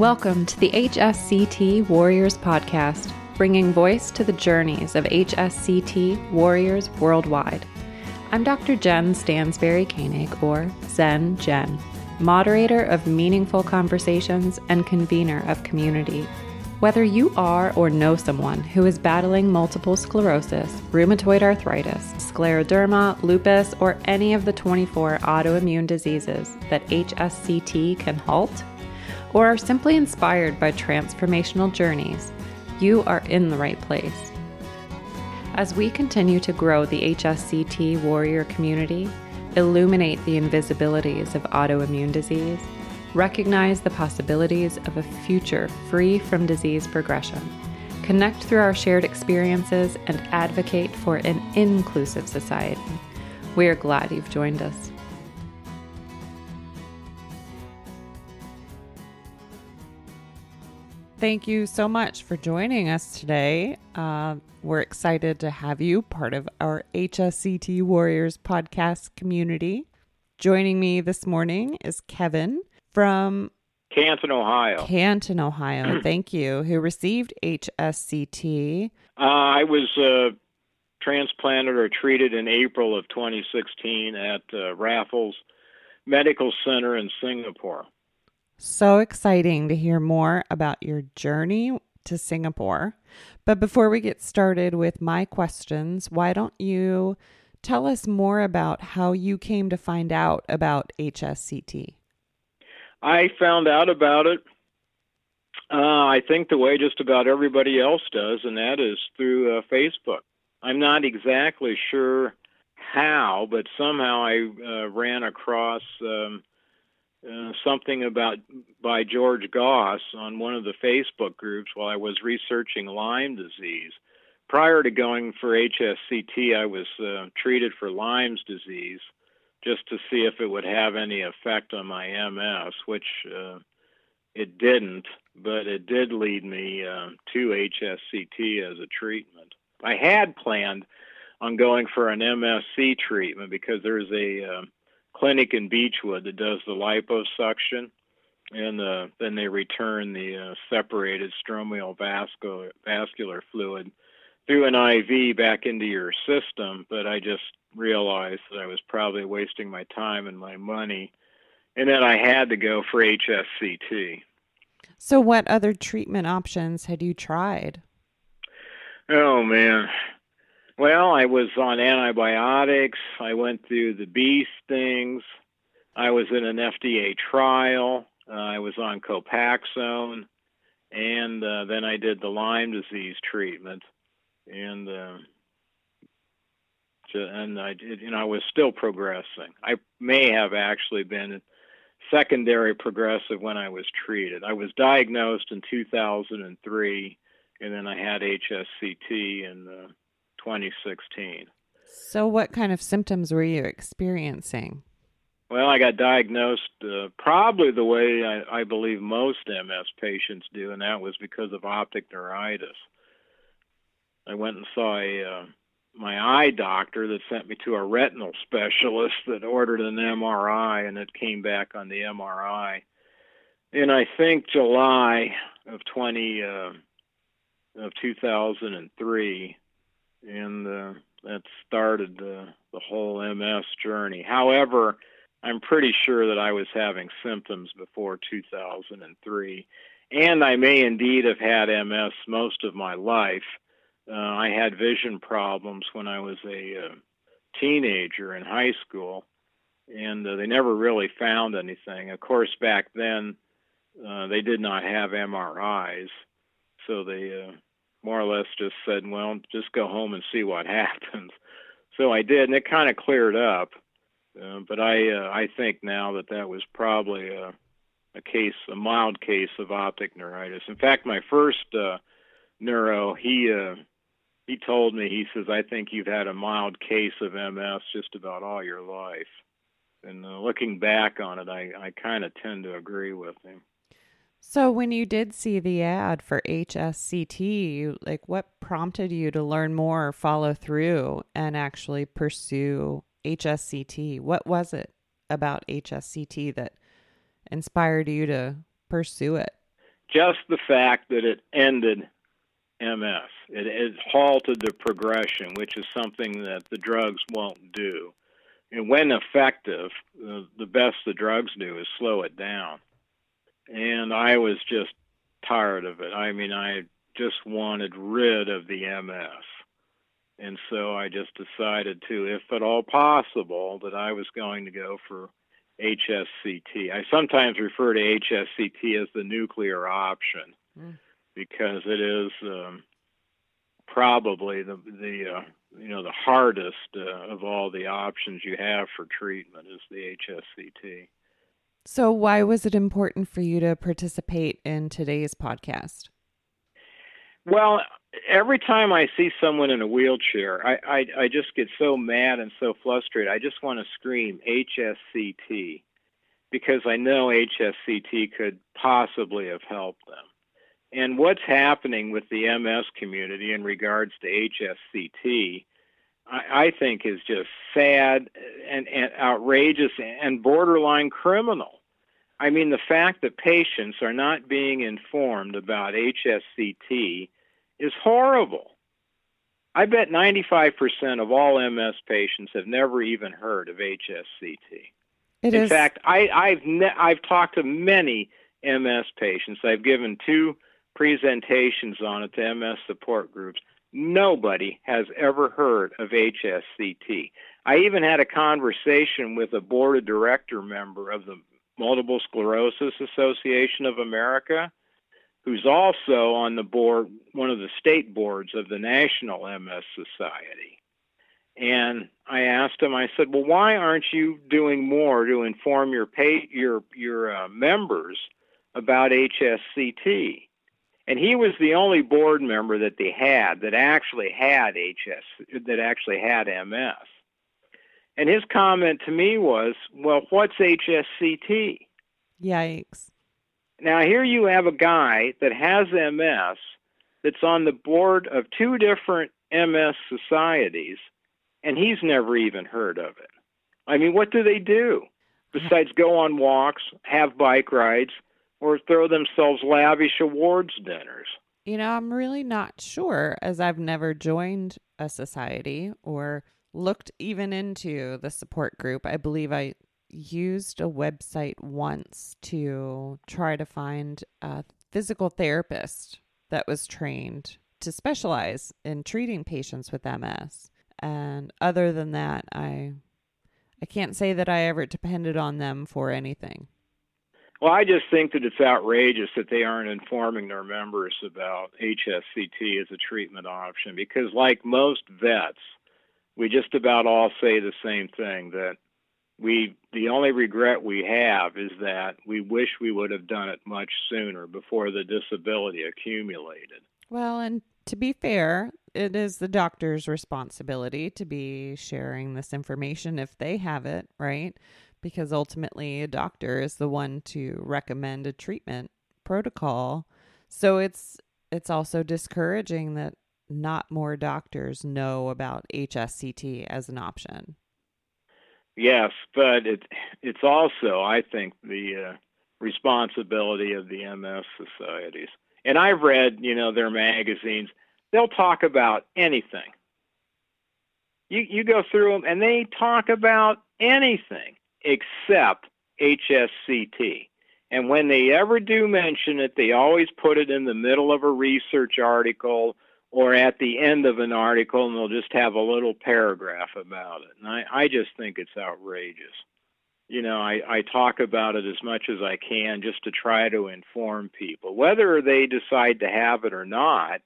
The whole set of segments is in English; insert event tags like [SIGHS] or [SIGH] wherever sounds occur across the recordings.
Welcome to the HSCT Warriors Podcast, bringing voice to the journeys of HSCT warriors worldwide. I'm Dr. Jen Stansberry Koenig, or Zen Jen, moderator of meaningful conversations and convener of community. Whether you are or know someone who is battling multiple sclerosis, rheumatoid arthritis, scleroderma, lupus, or any of the 24 autoimmune diseases that HSCT can halt, or are simply inspired by transformational journeys, you are in the right place. As we continue to grow the HSCT warrior community, illuminate the invisibilities of autoimmune disease, recognize the possibilities of a future free from disease progression, connect through our shared experiences, and advocate for an inclusive society. We are glad you've joined us. Thank you so much for joining us today. Uh, we're excited to have you part of our HSCT Warriors podcast community. Joining me this morning is Kevin from Canton, Ohio. Canton, Ohio. [CLEARS THROAT] Thank you. Who received HSCT? Uh, I was uh, transplanted or treated in April of 2016 at uh, Raffles Medical Center in Singapore. So exciting to hear more about your journey to Singapore. But before we get started with my questions, why don't you tell us more about how you came to find out about HSCT? I found out about it, uh, I think, the way just about everybody else does, and that is through uh, Facebook. I'm not exactly sure how, but somehow I uh, ran across. Um, uh, something about by George Goss on one of the Facebook groups while I was researching Lyme disease. Prior to going for HSCT, I was uh, treated for Lyme's disease just to see if it would have any effect on my MS, which uh, it didn't, but it did lead me uh, to HSCT as a treatment. I had planned on going for an MSC treatment because there's a uh, clinic in Beachwood that does the liposuction, and uh, then they return the uh, separated stromal vascular, vascular fluid through an IV back into your system. But I just realized that I was probably wasting my time and my money, and then I had to go for HSCT. So, what other treatment options had you tried? Oh man, well, I was on antibiotics. I went through the B things. I was in an FDA trial. Uh, I was on Copaxone, and uh, then I did the Lyme disease treatment, and uh, and I did, you know, I was still progressing. I may have actually been secondary progressive when I was treated. I was diagnosed in 2003, and then I had HSCT in 2016. So, what kind of symptoms were you experiencing? Well, I got diagnosed uh, probably the way I, I believe most MS patients do, and that was because of optic neuritis. I went and saw a uh, my eye doctor that sent me to a retinal specialist that ordered an MRI, and it came back on the MRI. In I think July of 20 uh, of 2003, and uh, that started uh, the whole MS journey. However, I'm pretty sure that I was having symptoms before 2003, and I may indeed have had MS most of my life. Uh, I had vision problems when I was a uh, teenager in high school, and uh, they never really found anything. Of course, back then uh, they did not have MRIs, so they uh, more or less just said, well, just go home and see what [LAUGHS] happens. So I did, and it kind of cleared up. Uh, but I uh, I think now that that was probably a, a case, a mild case of optic neuritis. In fact, my first uh, neuro, he uh, he told me, he says, I think you've had a mild case of MS just about all your life. And uh, looking back on it, I, I kind of tend to agree with him. So when you did see the ad for HSCT, like what prompted you to learn more, follow through and actually pursue HSCT? What was it about HSCT that inspired you to pursue it? just the fact that it ended MS. It, it halted the progression, which is something that the drugs won't do. And when effective, the, the best the drugs do is slow it down. And I was just tired of it. I mean, I just wanted rid of the MS. And so I just decided to, if at all possible, that I was going to go for HSCT. I sometimes refer to HSCT as the nuclear option mm. because it is um, probably the the uh, you know the hardest uh, of all the options you have for treatment is the HSCT. So, why was it important for you to participate in today's podcast? Well, every time I see someone in a wheelchair, I, I, I just get so mad and so frustrated. I just want to scream HSCT because I know HSCT could possibly have helped them. And what's happening with the MS community in regards to HSCT, I, I think is just sad and, and outrageous and borderline criminal. I mean, the fact that patients are not being informed about HSCT is horrible. I bet 95% of all MS patients have never even heard of HSCT. It In is... fact, I, I've ne- I've talked to many MS patients. I've given two presentations on it to MS support groups. Nobody has ever heard of HSCT. I even had a conversation with a board of director member of the Multiple Sclerosis Association of America who's also on the board, one of the state boards of the National MS Society. And I asked him, I said, "Well, why aren't you doing more to inform your pay, your your uh, members about HSCT?" And he was the only board member that they had that actually had HS that actually had MS. And his comment to me was, "Well, what's HSCT?" Yikes. Now, here you have a guy that has MS that's on the board of two different MS societies, and he's never even heard of it. I mean, what do they do besides go on walks, have bike rides, or throw themselves lavish awards dinners? You know, I'm really not sure as I've never joined a society or looked even into the support group. I believe I used a website once to try to find a physical therapist that was trained to specialize in treating patients with MS. And other than that, I I can't say that I ever depended on them for anything. Well, I just think that it's outrageous that they aren't informing their members about HSCT as a treatment option because, like most vets, we just about all say the same thing that we the only regret we have is that we wish we would have done it much sooner before the disability accumulated. Well, and to be fair, it is the doctor's responsibility to be sharing this information if they have it, right? Because ultimately, a doctor is the one to recommend a treatment protocol. So it's it's also discouraging that not more doctors know about HSCT as an option. Yes, but it it's also I think the uh, responsibility of the MS societies. And I've read, you know, their magazines. They'll talk about anything. You you go through them and they talk about anything except HSCT. And when they ever do mention it, they always put it in the middle of a research article or at the end of an article and they'll just have a little paragraph about it. And I, I just think it's outrageous. You know, I, I talk about it as much as I can just to try to inform people. Whether they decide to have it or not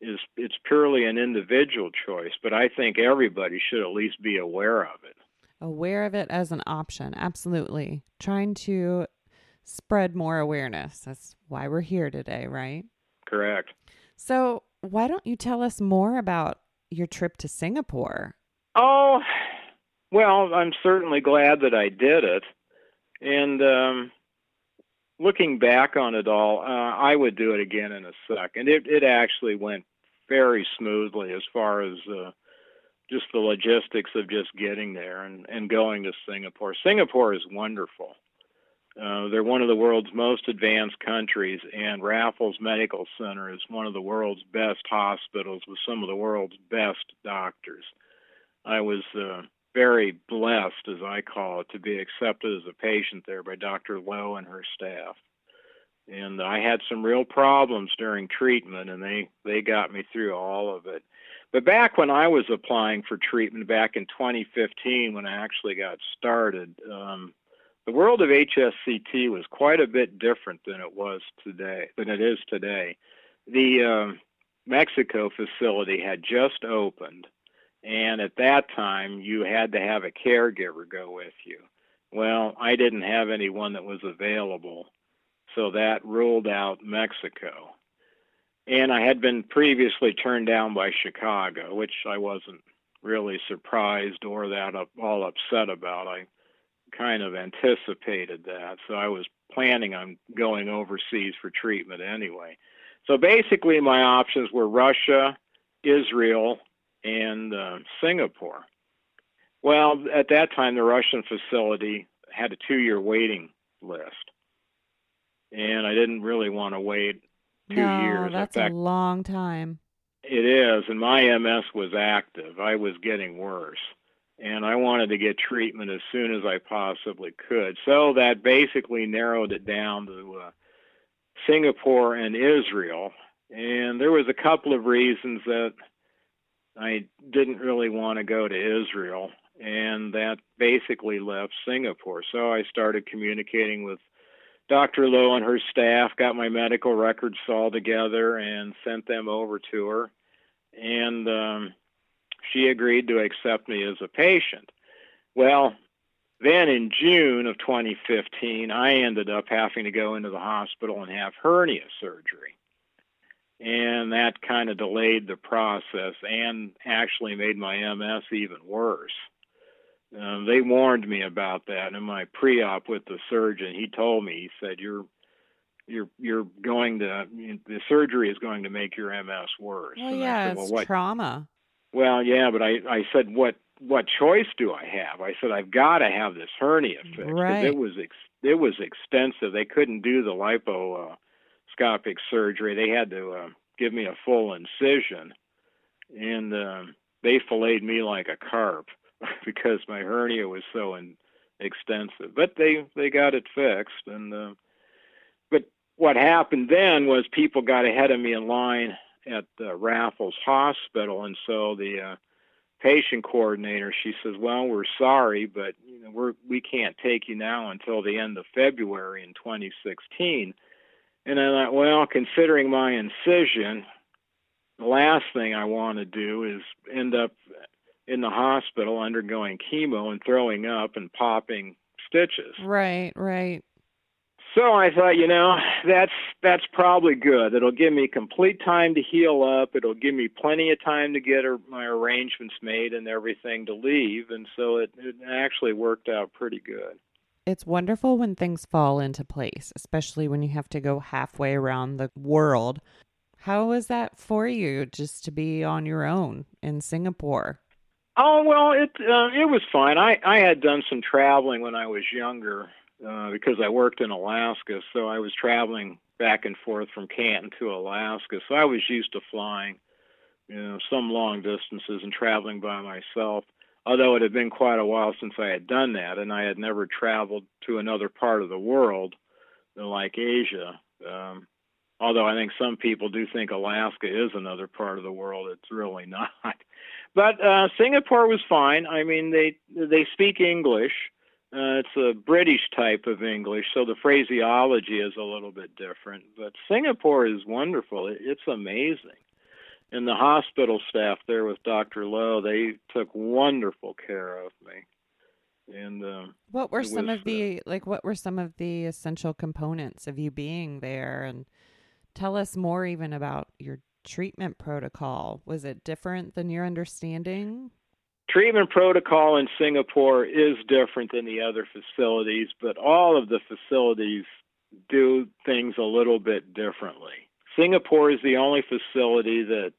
is it's purely an individual choice, but I think everybody should at least be aware of it. Aware of it as an option, absolutely. Trying to spread more awareness. That's why we're here today, right? Correct. So, why don't you tell us more about your trip to Singapore? Oh, well, I'm certainly glad that I did it. And um, looking back on it all, uh, I would do it again in a second. It, it actually went very smoothly as far as uh, just the logistics of just getting there and, and going to Singapore. Singapore is wonderful. Uh, they're one of the world's most advanced countries, and Raffles Medical Center is one of the world's best hospitals with some of the world's best doctors. I was uh, very blessed, as I call it, to be accepted as a patient there by Dr. Lowe and her staff. And I had some real problems during treatment, and they, they got me through all of it. But back when I was applying for treatment back in 2015, when I actually got started, um, the world of HSCT was quite a bit different than it was today, than it is today. The um, Mexico facility had just opened, and at that time, you had to have a caregiver go with you. Well, I didn't have anyone that was available, so that ruled out Mexico. And I had been previously turned down by Chicago, which I wasn't really surprised or that all upset about. I kind of anticipated that. So I was planning on going overseas for treatment anyway. So basically, my options were Russia, Israel, and uh, Singapore. Well, at that time, the Russian facility had a two year waiting list. And I didn't really want to wait two no, years. That's fact, a long time. It is. And my MS was active. I was getting worse and I wanted to get treatment as soon as I possibly could. So that basically narrowed it down to uh, Singapore and Israel. And there was a couple of reasons that I didn't really want to go to Israel, and that basically left Singapore. So I started communicating with Dr. Lowe and her staff, got my medical records all together, and sent them over to her. And um, she agreed to accept me as a patient. Well, then in June of 2015, I ended up having to go into the hospital and have hernia surgery. And that kind of delayed the process and actually made my MS even worse. Um, they warned me about that in my pre-op with the surgeon. He told me, he said, "You're, you're, you're going to the surgery is going to make your MS worse." Well, and yeah, said, well, it's what? trauma. Well, yeah, but I, I said, what what choice do I have? I said, I've got to have this hernia fixed right. it was ex- it was extensive. They couldn't do the laparoscopic surgery. They had to uh, give me a full incision, and uh, they filleted me like a carp [LAUGHS] because my hernia was so in- extensive. But they they got it fixed, and uh, but what happened then was people got ahead of me in line at uh, Raffles Hospital, and so the uh, patient coordinator she says, "Well, we're sorry, but you know we're we can't take you now until the end of February in 2016." And I thought, well, considering my incision, the last thing I want to do is end up in the hospital undergoing chemo and throwing up and popping stitches. Right, right. So I thought, you know, that's that's probably good. It'll give me complete time to heal up. It'll give me plenty of time to get my arrangements made and everything to leave. And so it, it actually worked out pretty good. It's wonderful when things fall into place, especially when you have to go halfway around the world. How was that for you, just to be on your own in Singapore? Oh well, it uh, it was fine. I I had done some traveling when I was younger, uh, because I worked in Alaska, so I was traveling back and forth from Canton to Alaska. So I was used to flying, you know, some long distances and traveling by myself. Although it had been quite a while since I had done that, and I had never traveled to another part of the world like Asia. Um, although I think some people do think Alaska is another part of the world, it's really [LAUGHS] not. But uh, Singapore was fine. I mean, they they speak English uh, it's a British type of English, so the phraseology is a little bit different. But Singapore is wonderful. It, it's amazing. And the hospital staff there with Dr. Lowe, they took wonderful care of me. And uh, what were some was, of the like? What were some of the essential components of you being there? And tell us more even about your treatment protocol. Was it different than your understanding? treatment protocol in Singapore is different than the other facilities, but all of the facilities do things a little bit differently. Singapore is the only facility that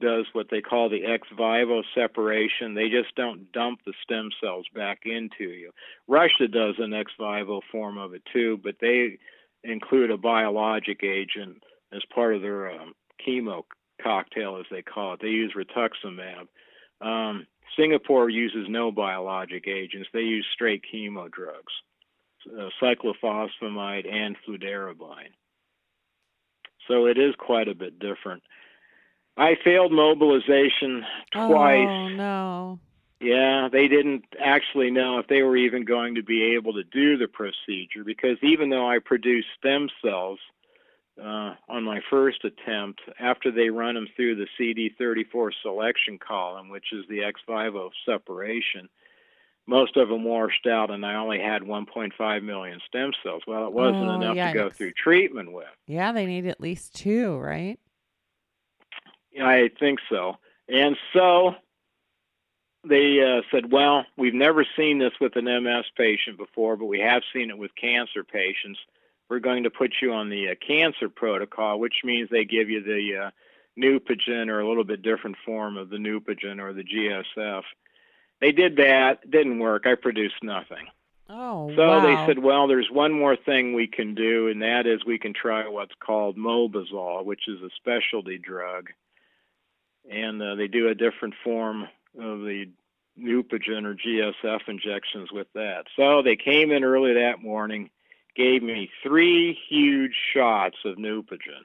does what they call the ex vivo separation. They just don't dump the stem cells back into you. Russia does an ex vivo form of it too, but they include a biologic agent as part of their um, chemo cocktail, as they call it. They use rituximab. Um, Singapore uses no biologic agents. They use straight chemo drugs, uh, cyclophosphamide and fludarabine. So it is quite a bit different. I failed mobilization twice. Oh no. Yeah, they didn't actually know if they were even going to be able to do the procedure because even though I produced stem cells uh, on my first attempt, after they run them through the CD34 selection column, which is the ex vivo separation, most of them washed out, and I only had 1.5 million stem cells. Well, it wasn't Oh, enough to go through treatment with. Yeah, they need at least two, right? I think so. And so they uh, said, well, we've never seen this with an MS patient before, but we have seen it with cancer patients. We're going to put you on the uh, cancer protocol, which means they give you the uh, Neupogen or a little bit different form of the Neupogen or the GSF. They did that, didn't work. I produced nothing. Oh, So wow. they said, well, there's one more thing we can do, and that is we can try what's called Mozobil, which is a specialty drug. And uh, they do a different form of the Neupogen or GSF injections with that. So they came in early that morning, gave me three huge shots of Neupogen.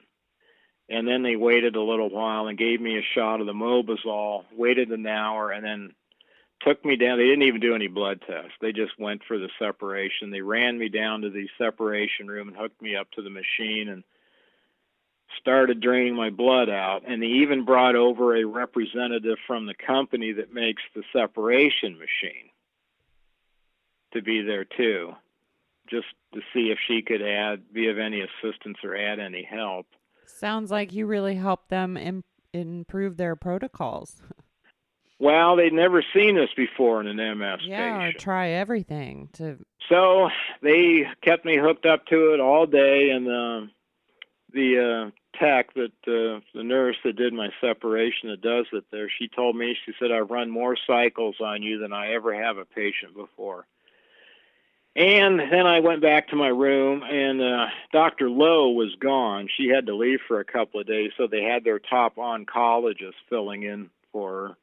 And then they waited a little while and gave me a shot of the Mozobil, waited an hour, and then took me down. They didn't even do any blood tests. They just went for the separation. They ran me down to the separation room and hooked me up to the machine and started draining my blood out. And they even brought over a representative from the company that makes the separation machine to be there too, just to see if she could add, be of any assistance or add any help. Sounds like you really helped them Im- improve their protocols. Well, they'd never seen this before in an MS yeah, patient. try everything to. So they kept me hooked up to it all day, and uh, the uh, tech that uh, the nurse that did my separation that does it there, she told me she said I've run more cycles on you than I ever have a patient before. And then I went back to my room, and uh, Dr. Lowe was gone. She had to leave for a couple of days, so they had their top oncologist filling in for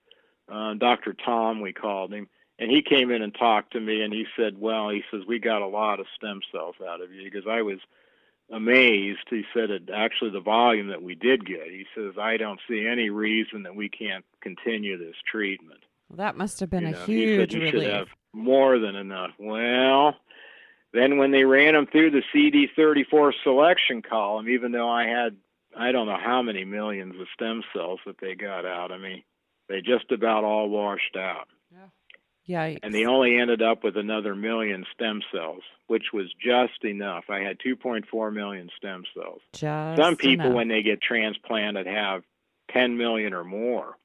her. Uh, Dr. Tom, we called him and he came in and talked to me and he said well he says we got a lot of stem cells out of you because i was amazed he said it actually the volume that we did get he says i don't see any reason that we can't continue this treatment That must have been You a know, huge you relief. more than enough well then when they ran them through the cd34 selection column even though i had i don't know how many millions of stem cells that they got out of me they just about all washed out Yeah. Yikes. and they only ended up with another million stem cells, which was just enough. I had 2.4 million stem cells. Just Some people, enough. when they get transplanted, have 10 million or more.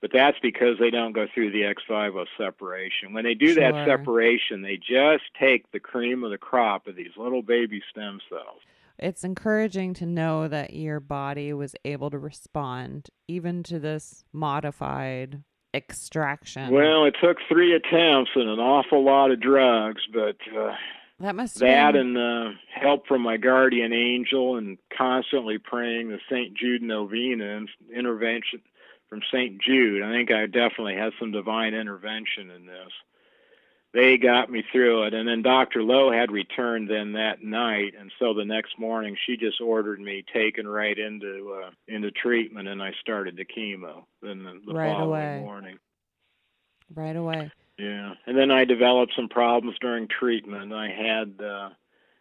But that's because they don't go through the ex vivo separation. When they do that separation, they just take the cream of the crop of these little baby stem cells. It's encouraging to know that your body was able to respond even to this modified extraction. Well, it took three attempts and an awful lot of drugs, but uh, that must that been, and uh, help from my guardian angel and constantly praying the St. Jude novena and intervention from St. Jude. I think I definitely had some divine intervention in this. They got me through it, and then Dr. Lowe had returned then that night, and so the next morning she just ordered me taken right into uh, into treatment, and I started the chemo. Then the, the Right following away. morning. right away. Yeah, and then I developed some problems during treatment. I had uh,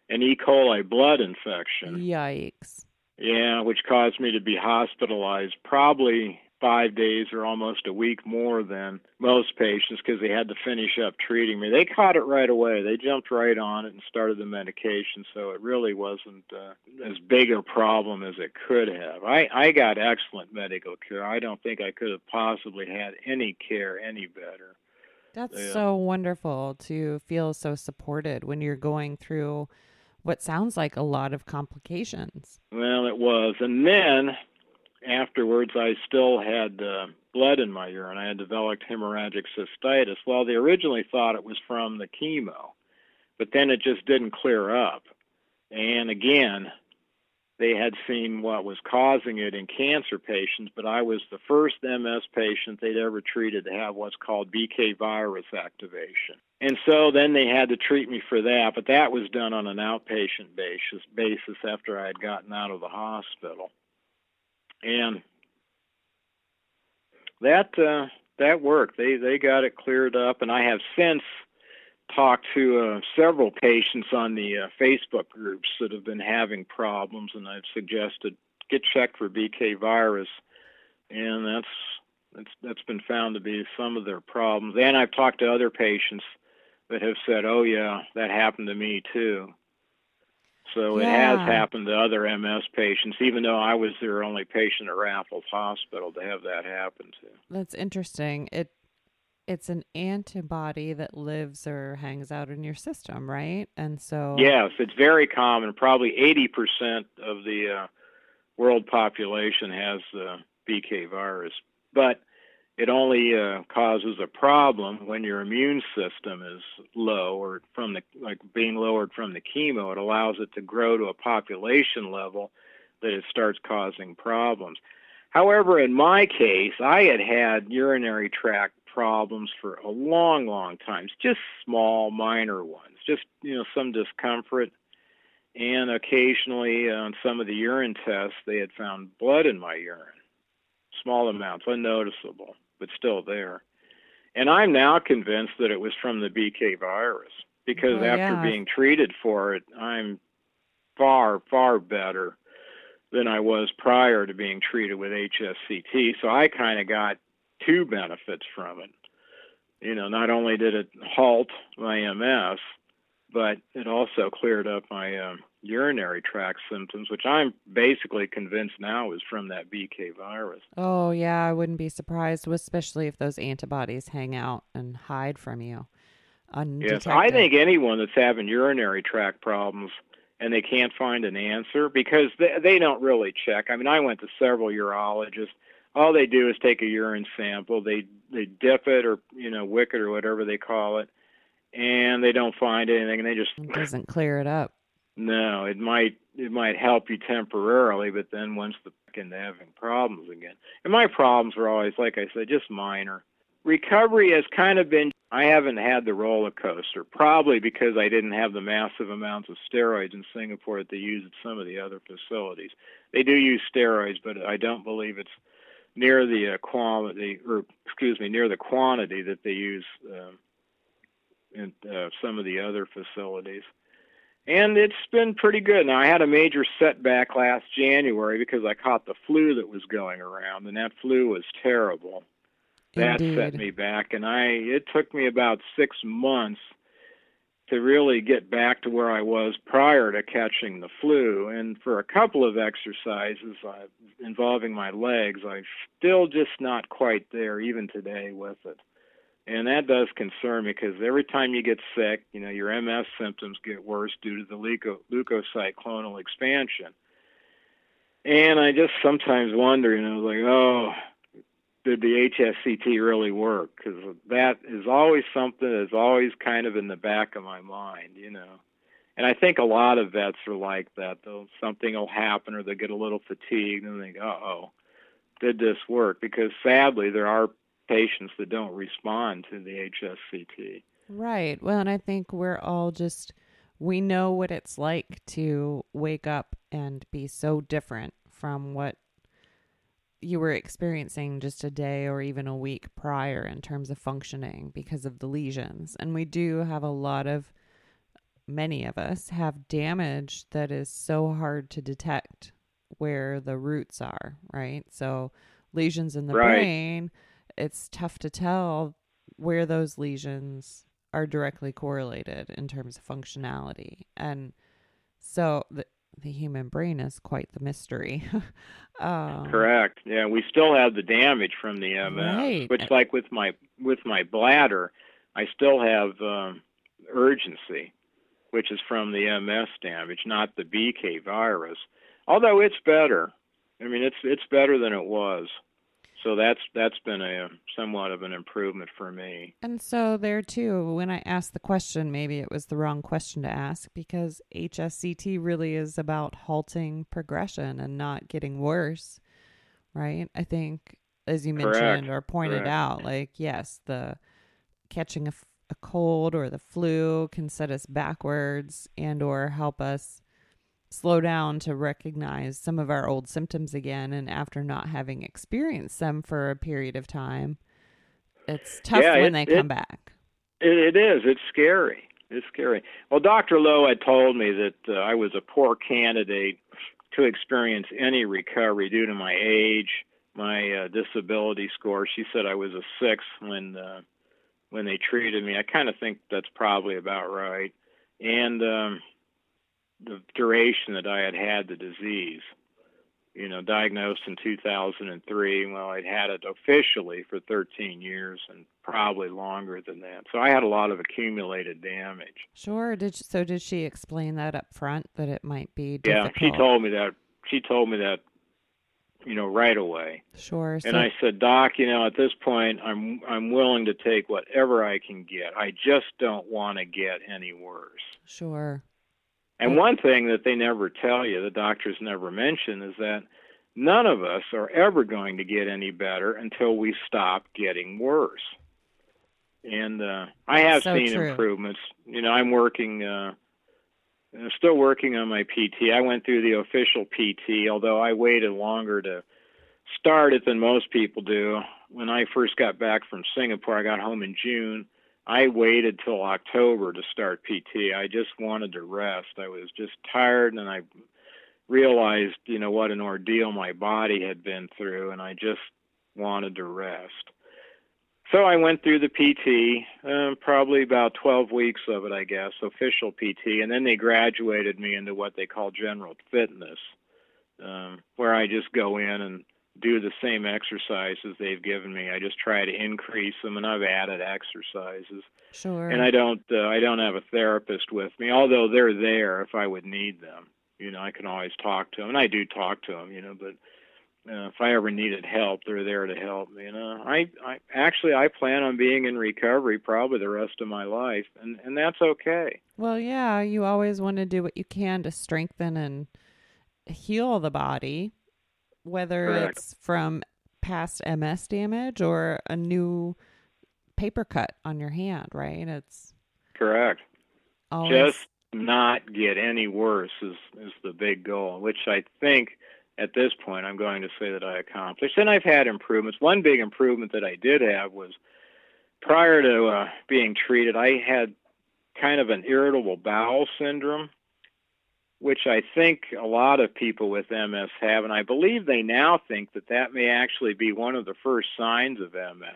an E. coli blood infection. Yikes. Yeah, which caused me to be hospitalized probably five days or almost a week more than most patients because they had to finish up treating me. They caught it right away. They jumped right on it and started the medication, so it really wasn't uh, as big a problem as it could have. I, I got excellent medical care. I don't think I could have possibly had any care any better. That's Yeah. so wonderful to feel so supported when you're going through what sounds like a lot of complications. Well, it was. And then afterwards, I still had uh, blood in my urine. I had developed hemorrhagic cystitis. Well, they originally thought it was from the chemo, but then it just didn't clear up. And again, they had seen what was causing it in cancer patients, but I was the first MS patient they'd ever treated to have what's called BK virus activation. And so then they had to treat me for that, but that was done on an outpatient basis, basis after I had gotten out of the hospital. And that uh, that worked. They they got it cleared up, and I have since talked to uh, several patients on the uh, Facebook groups that have been having problems, and I've suggested get checked for BK virus, and that's that's that's been found to be some of their problems. And I've talked to other patients that have said, "Oh yeah, that happened to me too." So yeah. it has happened to other MS patients, even though I was their only patient at Raffles Hospital to have that happen to. That's interesting. It it's an antibody that lives or hangs out in your system, right? And so yes, it's very common. Probably eighty percent of the uh, world population has the BK virus, but it only uh, causes a problem when your immune system is low or from the like being lowered from the chemo. It allows it to grow to a population level that it starts causing problems. However, in my case, I had had urinary tract problems for a long, long time. Just small, minor ones. Just you know, some discomfort, and occasionally on some of the urine tests, they had found blood in my urine. Small amounts, unnoticeable, but still there. And I'm now convinced that it was from the BK virus because oh, after yeah. being treated for it, I'm far, far better than I was prior to being treated with HSCT. So I kind of got two benefits from it. You know, not only did it halt my MS, but it also cleared up my um, urinary tract symptoms, which I'm basically convinced now is from that BK virus. Oh, yeah, I wouldn't be surprised, especially if those antibodies hang out and hide from you. Undetected. Yes, I think anyone that's having urinary tract problems and they can't find an answer because they, they don't really check. I mean, I went to several urologists all they do is take a urine sample. They they dip it or you know wick it or whatever they call it, and they don't find anything. And they just it doesn't clear it up. No, it might it might help you temporarily, but then once the into having problems again. And my problems were always, like I said, just minor. Recovery has kind of been. I haven't had the roller coaster, probably because I didn't have the massive amounts of steroids in Singapore that they use at some of the other facilities. They do use steroids, but I don't believe it's near the uh, quality, or excuse me, near the quantity that they use uh, in uh, some of the other facilities. And it's been pretty good. Now, I had a major setback last January because I caught the flu that was going around, and that flu was terrible. That Indeed. set me back, and I it took me about six months to really get back to where I was prior to catching the flu. And for a couple of exercises uh, involving my legs, I'm still just not quite there, even today, with it. And that does concern me because every time you get sick, you know, your MS symptoms get worse due to the leuko- leukocyte clonal expansion. And I just sometimes wonder, you know, like, oh, did the HSCT really work? Because that is always something that's always kind of in the back of my mind, you know. And I think a lot of vets are like that. Though something will happen, or they get a little fatigued, and they go, "Oh, did this work?" Because sadly, there are patients that don't respond to the HSCT. Right. Well, and I think we're all just we know what it's like to wake up and be so different from what you were experiencing just a day or even a week prior in terms of functioning because of the lesions. And we do have a lot of, many of us have damage that is so hard to detect where the roots are, right? So, lesions in the right. brain, it's tough to tell where those lesions are directly correlated in terms of functionality. And so, the, the human brain is quite the mystery. [LAUGHS] um, Correct. Yeah, we still have the damage from the MS, right. which, like with my with my bladder, I still have um, urgency, which is from the MS damage, not the BK virus. Although it's better, I mean, it's it's better than it was. So that's that's been a um, somewhat of an improvement for me. And so there too, when I asked the question, maybe it was the wrong question to ask because HSCT really is about halting progression and not getting worse, right? I think as you mentioned Correct. or pointed Correct. out, like yes, the catching a, f- a cold or the flu can set us backwards and or help us slow down to recognize some of our old symptoms again and after not having experienced them for a period of time it's tough Yeah, when it- they come it- back It, it is. It's scary. It's scary. Well, Dr. Lowe had told me that uh, I was a poor candidate to experience any recovery due to my age, my uh, disability score. She said I was a six when uh, when they treated me. I kind of think that's probably about right. And um, the duration that I had had the disease. You know, diagnosed in 2003. Well, I'd had it officially for 13 years and probably longer than that. So I had a lot of accumulated damage. sure did she, so did she explain that up front that it might be Yeah, she told me that. She told me that, you know, right away. sure so, And I said, Doc, you know, at this point, I'm I'm willing to take whatever I can get. I just don't want to get any worse. sure And one thing that they never tell you, the doctors never mention, is that none of us are ever going to get any better until we stop getting worse. And uh, I have So seen true. improvements. You know, I'm working, uh, I'm still working on my PT. I went through the official PT, although I waited longer to start it than most people do. When I first got back from Singapore, I got home in June. I waited till October to start PT. I just wanted to rest. I was just tired and I realized, you know, what an ordeal my body had been through and I just wanted to rest. So I went through the PT, um, probably about 12 weeks of it, I guess, official PT, and then they graduated me into what they call general fitness, um, where I just go in and do the same exercises they've given me. I just try to increase them, and I've added exercises. sure And I don't, uh, I don't have a therapist with me, although they're there if I would need them. You know, I can always talk to them, and I do talk to them. You know, but uh, if I ever needed help, they're there to help me. You know, I, I actually I plan on being in recovery probably the rest of my life, and and that's okay. Well, yeah, you always want to do what you can to strengthen and heal the body, whether Correct. it's from past MS damage or a new paper cut on your hand, right? It's Correct. always Just not get any worse is is the big goal, which I think at this point I'm going to say that I accomplished. And I've had improvements. One big improvement that I did have was prior to uh, being treated, I had kind of an irritable bowel syndrome, which I think a lot of people with MS have, and I believe they now think that that may actually be one of the first signs of MS.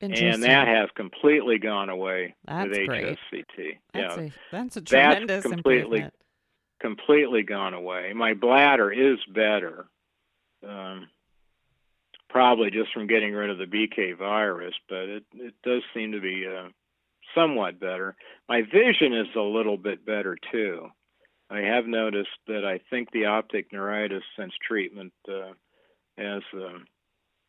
And that has completely gone away That's with great. HSCT. That's yeah, a that's a tremendous completely- improvement. completely gone away. My bladder is better, um, probably just from getting rid of the BK virus, but it it does seem to be uh, somewhat better. My vision is a little bit better too. I have noticed that I think the optic neuritis since treatment uh, has uh,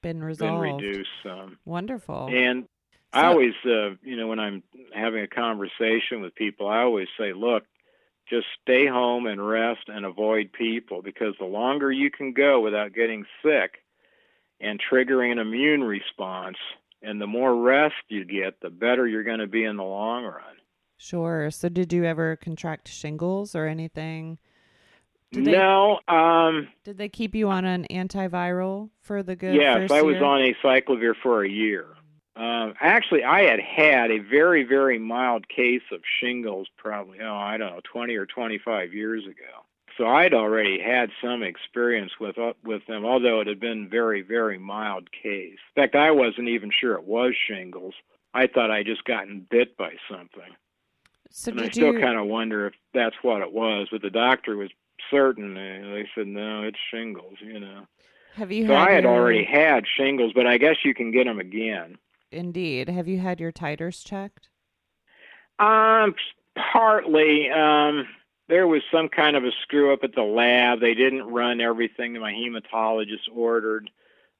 Been been reduced some. Wonderful. And I always, uh, you know, when I'm having a conversation with people, I always say, look, just stay home and rest and avoid people because the longer you can go without getting sick and triggering an immune response, and the more rest you get, the better you're going to be in the long run. Sure. So did you ever contract shingles or anything? Did they no, um, did they keep you on an antiviral for the good yes, I was year? on acyclovir for a year. Um, actually, I had had a very, very mild case of shingles, probably, oh, I don't know, 20 or 25 years ago. So I'd already had some experience with uh, with them, although it had been very, very mild case. In fact, I wasn't even sure it was shingles. I thought I'd just gotten bit by something, So and I still you kind of wonder if that's what it was. But the doctor was certain, and they said no, it's shingles. You know. have you So had I had your- already had shingles, but I guess you can get them again. indeed have you had your titers checked? Um, partly. Um, there was some kind of a screw up at the lab. They didn't run everything that my hematologist ordered.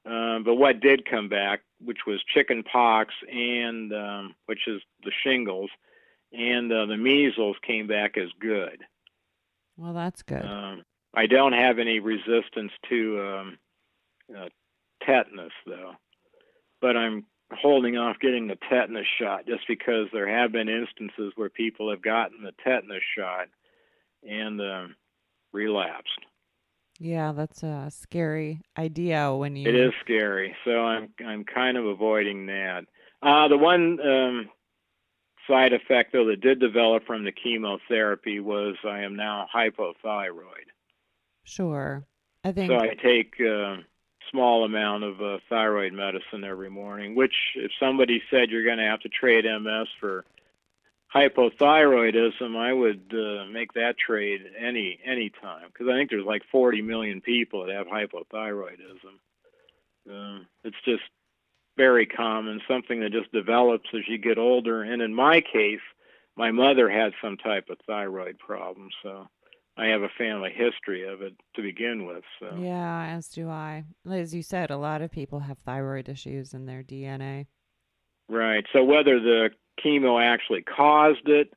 Um, but what did come back, which was chicken pox and um, which is the shingles, and uh, the measles came back as good. Well, that's good. Um, I don't have any resistance to um, uh, tetanus though, but I'm holding off getting the tetanus shot just because there have been instances where people have gotten the tetanus shot and um, relapsed. Yeah, that's a scary idea when you. It is scary, so I'm I'm kind of avoiding that. Uh, the one um, side effect though that did develop from the chemotherapy was I am now hypothyroid. Sure, I think. So I take a small amount of uh, thyroid medicine every morning. Which, if somebody said you're going to have to trade MS for hypothyroidism, I would uh, make that trade any any time because I think there's like 40 million people that have hypothyroidism. Um, it's just very common, something that just develops as you get older. And in my case, my mother had some type of thyroid problem, so I have a family history of it to begin with. So yeah, as do I. As you said, a lot of people have thyroid issues in their DNA. Right. So whether the chemo actually caused it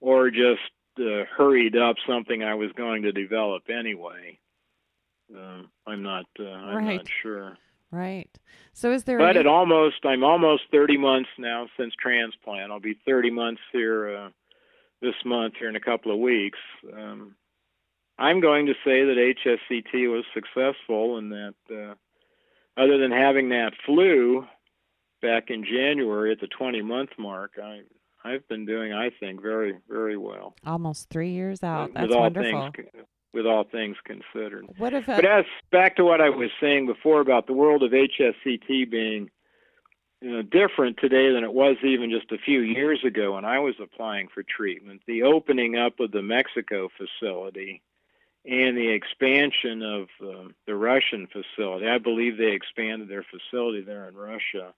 or just uh, hurried up something I was going to develop anyway. Uh, I'm not. Uh, I'm right. not sure. Right. So is there? But any... it almost. I'm almost 30 months now since transplant. I'll be 30 months here uh, this month here in a couple of weeks. Um, I'm going to say that HSCT was successful and that uh, other than having that flu, back in January at the 20 month mark, I I've been doing, I think, very very well. Almost three years out. That's wonderful. Things, with all things considered. What if? but as back to what I was saying before about the world of HSCT being you know, different today than it was even just a few years ago when I was applying for treatment. The opening up of the Mexico facility and the expansion of uh, the Russian facility. I believe they expanded their facility there in Russia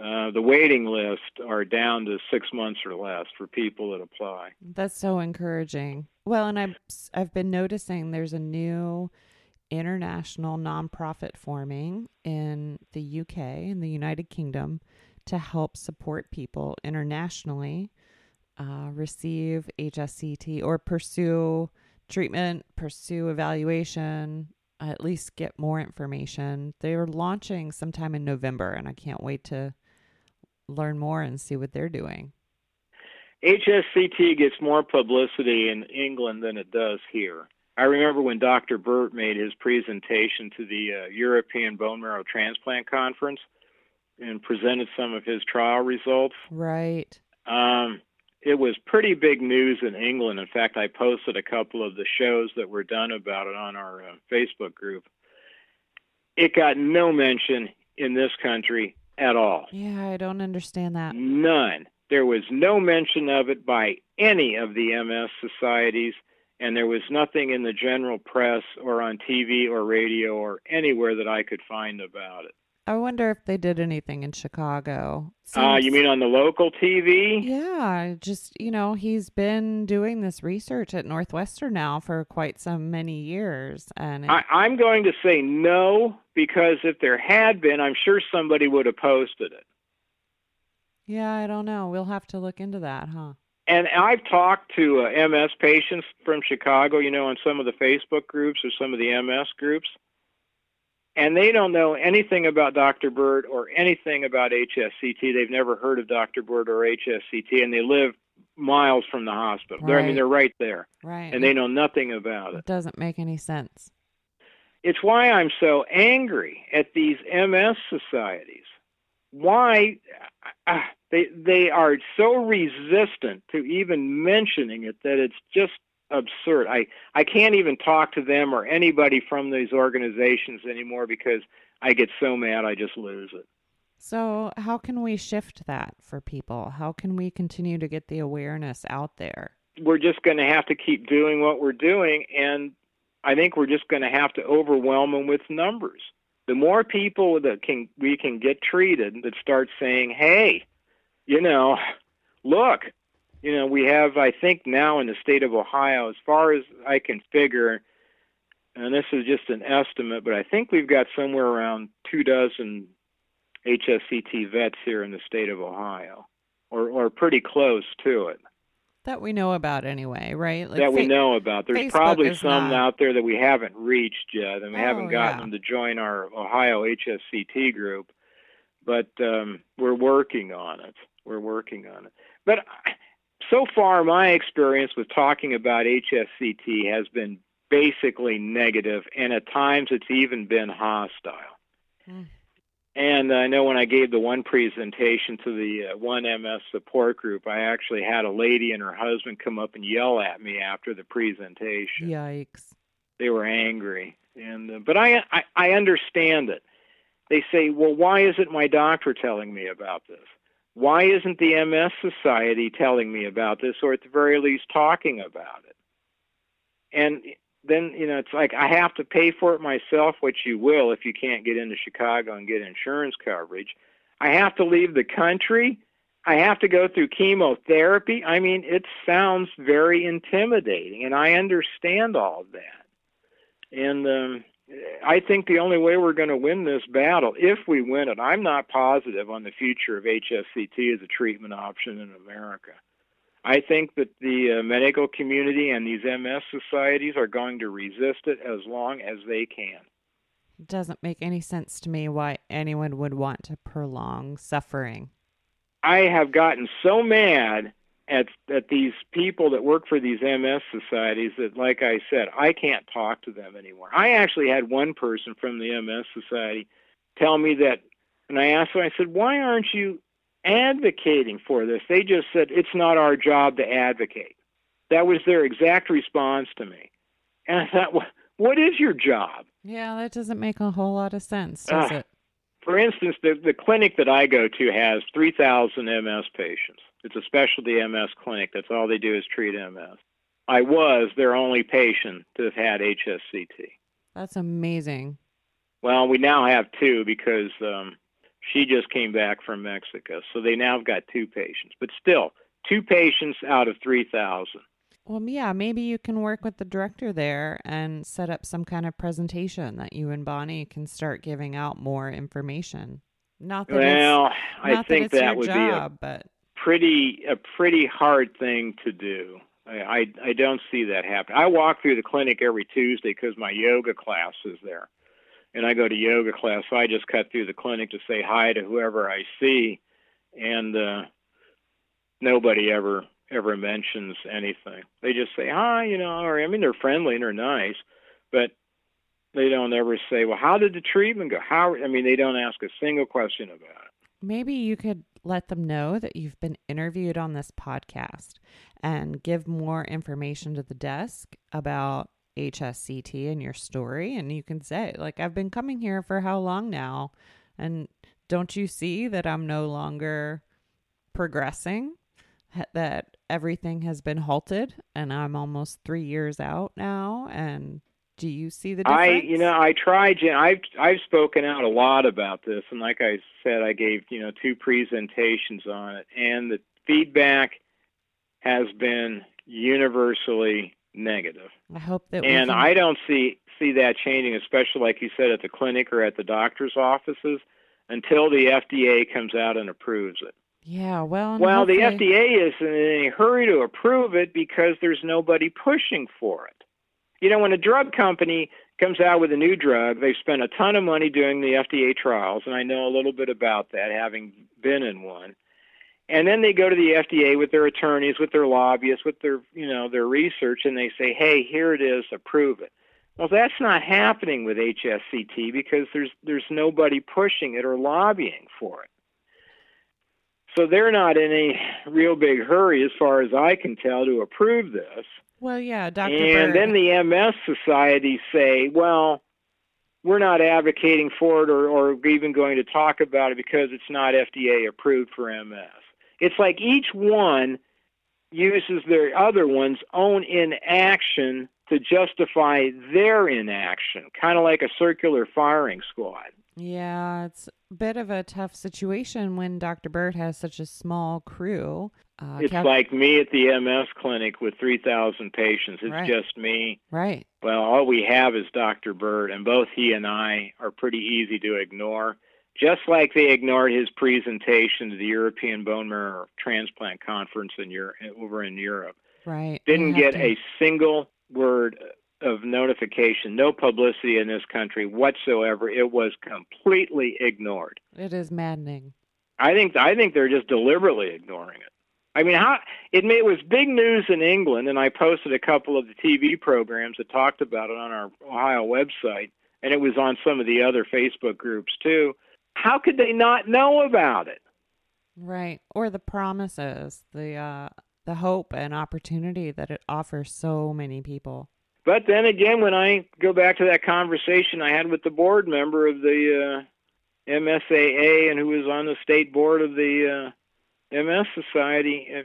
uh, the waiting list are down to six months or less for people that apply. That's so encouraging. Well, and I've I've been noticing there's a new international nonprofit forming in the UK in the United Kingdom to help support people internationally uh, receive HSCT or pursue treatment, pursue evaluation, at least get more information. They're launching sometime in November, and I can't wait to learn more and see what they're doing. HSCT gets more publicity in England than it does here. I remember when Dr. Burt made his presentation to the uh, European Bone Marrow Transplant Conference and presented some of his trial results. Right. Um, it was pretty big news in England. In fact, I posted a couple of the shows that were done about it on our uh, Facebook group. It got no mention in this country at all. Yeah, I don't understand that. None. There was no mention of it by any of the MS societies, and there was nothing in the general press or on TV or radio or anywhere that I could find about it. I wonder if they did anything in Chicago. Seems... Uh, you mean on the local TV? Yeah, just, you know, he's been doing this research at Northwestern now for quite some many years. and it... I, I'm going to say no, because if there had been, I'm sure somebody would have posted it. Yeah, I don't know. We'll have to look into that, huh? And I've talked to uh, MS patients from Chicago, you know, on some of the Facebook groups or some of the MS groups and they don't know anything about Dr. Burt or anything about HSCT. They've never heard of Dr. Burt or HSCT, and they live miles from the hospital. Right. I mean, they're right there, right? And they know nothing about it. It doesn't make any sense. It's why I'm so angry at these MS societies. Why uh, they they are so resistant to even mentioning it that it's just absurd. I I can't even talk to them or anybody from these organizations anymore because I get so mad I just lose it. So, how can we shift that for people? How can we continue to get the awareness out there? We're just going to have to keep doing what we're doing and I think we're just going to have to overwhelm them with numbers. The more people that can we can get treated that start saying, "Hey, you know, look, you know, we have, I think, now in the state of Ohio, as far as I can figure, and this is just an estimate, but I think we've got somewhere around two dozen HSCT vets here in the state of Ohio, or or pretty close to it. That we know about anyway, right? Like that we know about. There's Facebook probably some not... out there that we haven't reached yet, and we oh, haven't gotten yeah. them to join our Ohio HSCT group. But um, we're working on it. We're working on it. But so far, my experience with talking about HSCT has been basically negative, and at times it's even been hostile. Mm. And I know when I gave the one presentation to the uh, one MS support group, I actually had a lady and her husband come up and yell at me after the presentation. Yikes! They were angry, and uh, but I, I I understand it. They say, well, why isn't my doctor telling me about this? Why isn't the MS Society telling me about this, or at the very least talking about it? And then you know it's like I have to pay for it myself, which you will if you can't get into Chicago and get insurance coverage. I have to leave the country. I have to go through chemotherapy. I mean, it sounds very intimidating, and I understand all of that. And um, I think the only way we're going to win this battle, if we win it, I'm not positive on the future of HSCT as a treatment option in America. I think that the uh, medical community and these MS societies are going to resist it as long as they can. It doesn't make any sense to me why anyone would want to prolong suffering. I have gotten so mad at at these people that work for these MS societies that like I said, I can't talk to them anymore. I actually had one person from the MS society tell me that and I asked them I said, "Why aren't you advocating for this. They just said it's not our job to advocate. That was their exact response to me. And I thought, well, what is your job? Yeah, that doesn't make a whole lot of sense, does uh, it? For instance, the, the clinic that I go to has 3,000 MS patients. It's a specialty MS clinic. That's all they do is treat MS. I was their only patient to have had HSCT. That's amazing. Well, we now have two because um, she just came back from Mexico. So they now have got two patients, but still, two patients out of 3,000. Well, yeah, maybe you can work with the director there and set up some kind of presentation that you and Bonnie can start giving out more information. Not that well, it's, I not think that, that would job, be a but pretty a pretty hard thing to do. I, I I don't see that happen. I walk through the clinic every Tuesday because my yoga class is there and I go to yoga class, so I just cut through the clinic to say hi to whoever I see, and uh, nobody ever ever mentions anything. They just say hi, you know, or I mean they're friendly and they're nice, but they don't ever say, well, how did the treatment go? How? I mean, they don't ask a single question about it. Maybe you could let them know that you've been interviewed on this podcast and give more information to the desk about HSCT and your story and you can say like I've been coming here for how long now and don't you see that I'm no longer progressing that everything has been halted and I'm almost 3 years out now and do you see the difference? I you know I tried I've I've spoken out a lot about this and like I said I gave you know two presentations on it and the feedback has been universally negative. I hope that. And can... I don't see see that changing, especially like you said at the clinic or at the doctor's offices, until the FDA comes out and approves it. Yeah, well, well, the FDA isn't in any hurry to approve it because there's nobody pushing for it. You know, when a drug company comes out with a new drug, they've spent a ton of money doing the FDA trials, and I know a little bit about that, having been in one and then they go to the FDA with their attorneys, with their lobbyists, with their you know their research, and they say, "Hey, here it is, approve it." Well, that's not happening with HSCT because there's there's nobody pushing it or lobbying for it. So they're not in a real big hurry, as far as I can tell, to approve this. Well, yeah, Dr. And Burt. then the MS societies say, "Well, we're not advocating for it or, or even going to talk about it because it's not FDA approved for MS." It's like each one uses their other one's own inaction to justify their inaction, kind of like a circular firing squad. Yeah, it's a bit of a tough situation when Dr. Burt has such a small crew. Uh, it's Cal- like me at the MS clinic with 3,000 patients. It's right. just me. Right. Well, all we have is Dr. Burt, and both he and I are pretty easy to ignore. Just like they ignored his presentation to the European Bone Marrow Transplant Conference in Europe, over in Europe. Right. Didn't get to... a single word of notification, no publicity in this country whatsoever. It was completely ignored. It is maddening. I think I think they're just deliberately ignoring it. I mean, how it, it was big news in England, and I posted a couple of the TV programs that talked about it on our Ohio website, and it was on some of the other Facebook groups too. How could they not know about it? Right, or the promises, the uh, the hope and opportunity that it offers so many people. But then again, when I go back to that conversation I had with the board member of the uh, MSAA and who was on the state board of the uh, MS Society, uh,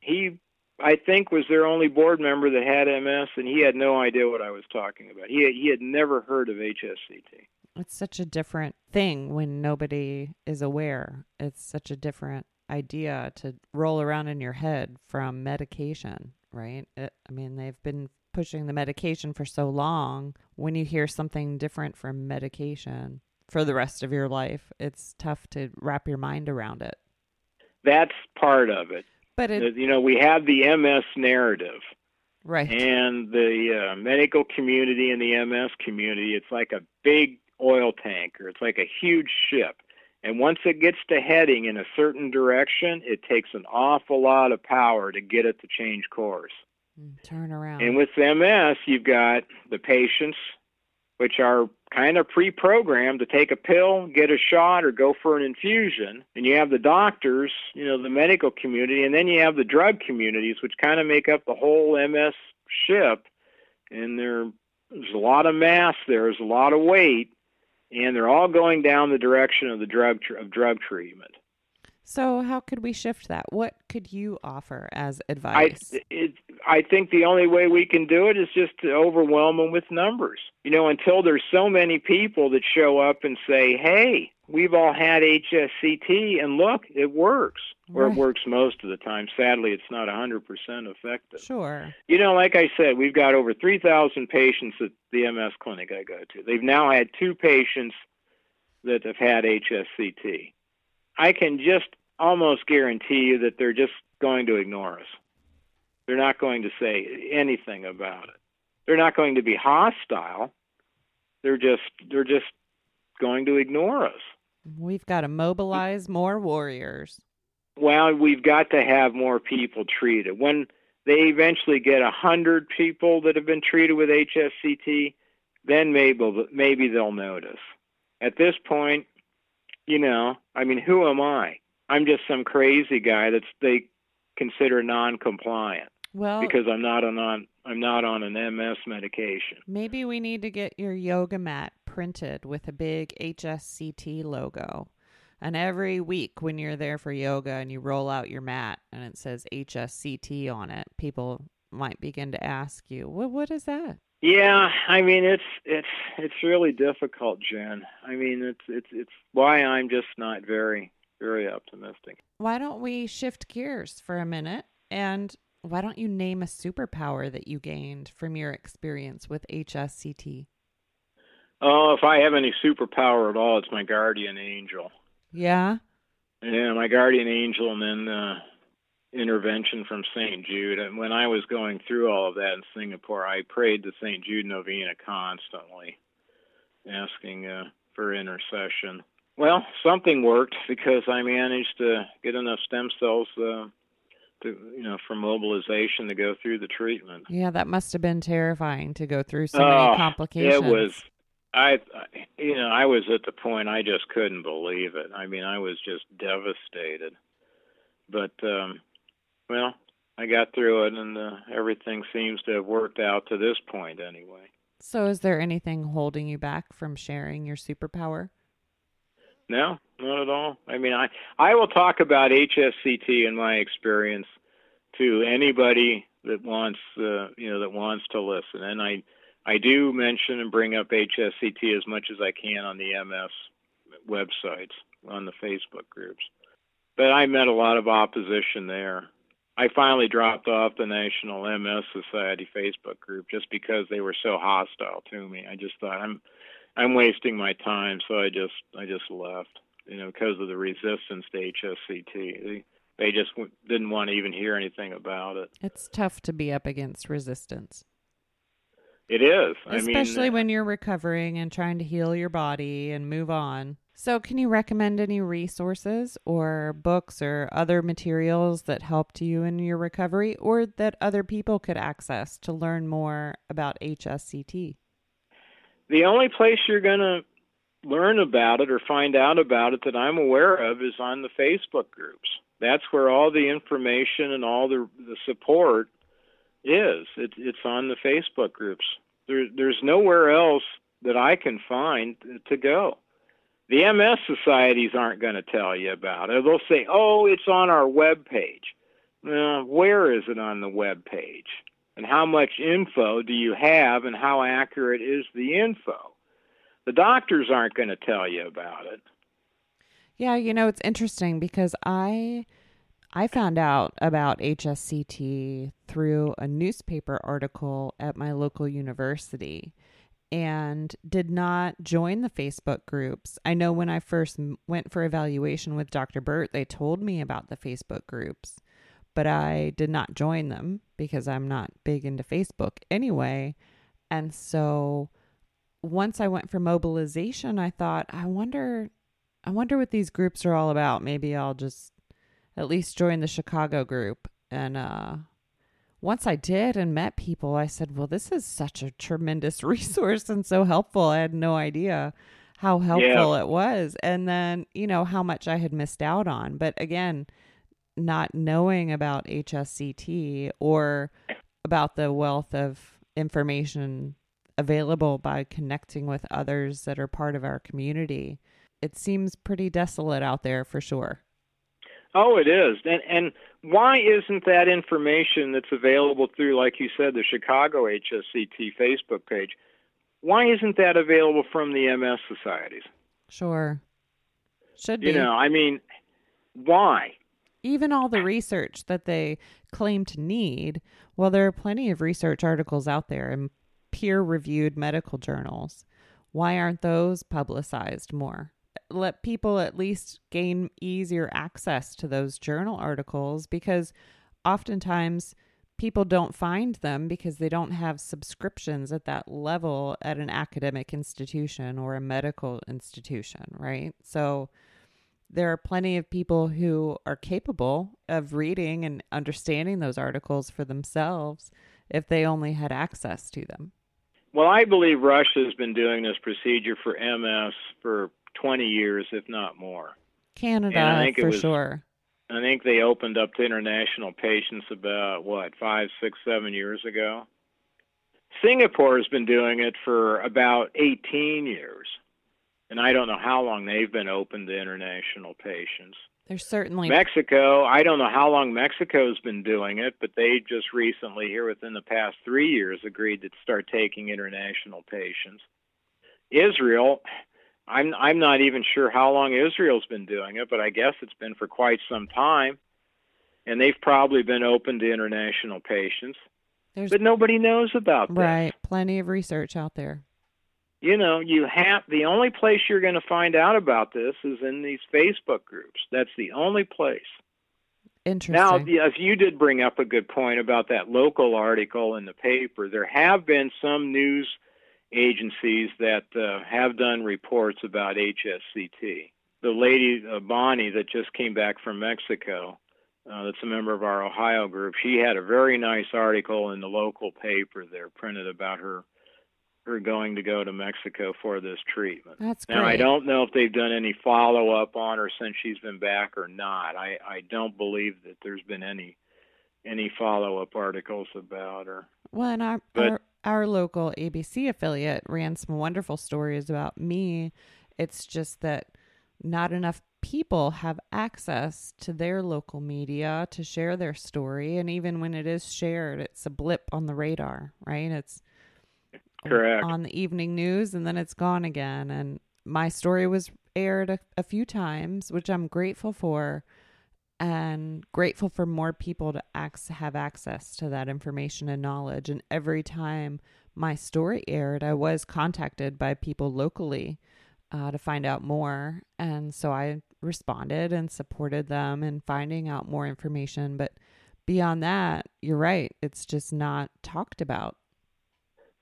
he, I think, was their only board member that had MS, and he had no idea what I was talking about. He he had never heard of HSCT. It's such a different thing when nobody is aware. It's such a different idea to roll around in your head from medication, right? It, I mean, they've been pushing the medication for so long, when you hear something different from medication for the rest of your life, it's tough to wrap your mind around it. That's part of it. But it, you know, we have the MS narrative. Right. And the uh, medical community and the MS community, it's like a big oil tanker. It's like a huge ship. And once it gets to heading in a certain direction, it takes an awful lot of power to get it to change course. Mm, turn around. And with MS, you've got the patients, which are kind of pre programmed to take a pill, get a shot, or go for an infusion. And you have the doctors, you know, the medical community, and then you have the drug communities, which kind of make up the whole MS ship. And there's a lot of mass there, there's a lot of weight, and they're all going down the direction of the drug of drug treatment. So, how could we shift that? What could you offer as advice? I, it, I think the only way we can do it is just to overwhelm them with numbers. You know, until there's so many people that show up and say, hey, we've all had HSCT and look, it works. Right. Or it works most of the time. Sadly, it's not 100% effective. Sure. You know, like I said, we've got over 3,000 patients at the MS clinic I go to. They've now had two patients that have had HSCT. I can just almost guarantee you that they're just going to ignore us. They're not going to say anything about it. They're not going to be hostile. They're just they're just going to ignore us. We've got to mobilize more warriors. Well, we've got to have more people treated. When they eventually get a hundred people that have been treated with HSCT, then maybe maybe they'll notice. At this point, you know, I mean, who am I? I'm just some crazy guy that's they consider non-compliant. Well, because I'm not on, on I'm not on an MS medication. Maybe we need to get your yoga mat printed with a big HSCT logo. And every week when you're there for yoga and you roll out your mat and it says HSCT on it, people might begin to ask you, "What what is that?" Yeah, I mean it's it's it's really difficult, Jen. I mean it's it's it's why I'm just not very very optimistic. Why don't we shift gears for a minute and why don't you name a superpower that you gained from your experience with HSCT? Oh, if I have any superpower at all, it's my guardian angel. Yeah. Yeah, my guardian angel, and then uh, intervention from St. Jude. And when I was going through all of that in Singapore, I prayed the St. Jude Novena constantly, asking uh, for intercession. Well, something worked because I managed to get enough stem cells uh, to, you know, for mobilization to go through the treatment. Yeah, that must have been terrifying to go through so many complications. It was. I, you know, I was at the point I just couldn't believe it. I mean, I was just devastated. But, um, well, I got through it, and uh, everything seems to have worked out to this point, anyway. So, is there anything holding you back from sharing your superpower? No, not at all. I mean, I I will talk about HSCT in my experience to anybody that wants uh, you know that wants to listen, and I I do mention and bring up HSCT as much as I can on the MS websites, on the Facebook groups. But I met a lot of opposition there. I finally dropped off the National MS Society Facebook group just because they were so hostile to me. I just thought I'm I'm wasting my time, so I just I just left. You know, because of the resistance to HSCT. They, they just w- didn't want to even hear anything about it. It's tough to be up against resistance. It is, especially I mean, uh, when you're recovering and trying to heal your body and move on. So, can you recommend any resources or books or other materials that helped you in your recovery or that other people could access to learn more about HSCT? The only place you're going to learn about it or find out about it that I'm aware of is on the Facebook groups. That's where all the information and all the, the support is. It, it's on the Facebook groups. There, there's nowhere else that I can find to go. The MS societies aren't going to tell you about it. They'll say, "Oh, it's on our web page." Well, where is it on the web page? And how much info do you have and how accurate is the info? The doctors aren't going to tell you about it. Yeah, you know, it's interesting because I I found out about HSCT through a newspaper article at my local university and did not join the Facebook groups. I know when I first went for evaluation with Dr. Burt, they told me about the Facebook groups, but I did not join them because I'm not big into Facebook anyway. And so once I went for mobilization, I thought, I wonder I wonder what these groups are all about. Maybe I'll just at least join the Chicago group and uh once I did and met people, I said, Well, this is such a tremendous [LAUGHS] resource and so helpful. I had no idea how helpful yeah. it was. And then, you know, how much I had missed out on. But again, not knowing about HSCT or about the wealth of information available by connecting with others that are part of our community, it seems pretty desolate out there for sure. Oh, it is. And and why isn't that information that's available through, like you said, the Chicago HSCT Facebook page? Why isn't that available from the MS societies? Sure. Should be. You know, I mean, why? Even all the research that they claim to need, well, there are plenty of research articles out there in peer reviewed medical journals. Why aren't those publicized more? let people at least gain easier access to those journal articles because oftentimes people don't find them because they don't have subscriptions at that level at an academic institution or a medical institution, right? So there are plenty of people who are capable of reading and understanding those articles for themselves if they only had access to them. Well, I believe Russia has been doing this procedure for MS for 20 years, if not more. Canada, for was, sure. I think they opened up to international patients about, what, five, six, seven years ago? Singapore has been doing it for about 18 years. And I don't know how long they've been open to international patients. There's certainly Mexico. I don't know how long Mexico's been doing it, but they just recently, here within the past three years, agreed to start taking international patients. Israel, I'm I'm not even sure how long Israel's been doing it, but I guess it's been for quite some time, and they've probably been open to international patients. There's, but nobody knows about this. Right, plenty of research out there. You know, you have the only place you're going to find out about this is in these Facebook groups. That's the only place. Interesting. Now, if you did bring up a good point about that local article in the paper, there have been some news agencies that uh, have done reports about HSCT. The lady, uh, Bonnie, that just came back from Mexico, uh, that's a member of our Ohio group, she had a very nice article in the local paper there printed about her her going to go to Mexico for this treatment. That's now great. I don't know if they've done any follow up on her since she's been back or not. I I don't believe that there's been any any follow up articles about her. Well, and our, but, our our local ABC affiliate ran some wonderful stories about me. It's just that not enough people have access to their local media to share their story and even when it is shared it's a blip on the radar right it's Correct. on the evening news and then it's gone again. And my story was aired a, a few times, which I'm grateful for and grateful for more people to ac- have access to that information and knowledge. And every time my story aired, I was contacted by people locally uh, to find out more. And so I responded and supported them in finding out more information. But beyond that, you're right. It's just not talked about.